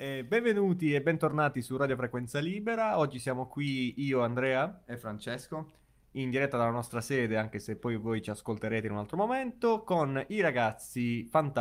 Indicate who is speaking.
Speaker 1: Eh, benvenuti e bentornati su Radio Frequenza Libera. Oggi siamo qui io, Andrea,
Speaker 2: E Francesco?
Speaker 1: in diretta dalla nostra sede, anche se poi voi ci ascolterete in un altro momento, con i ragazzi fantastici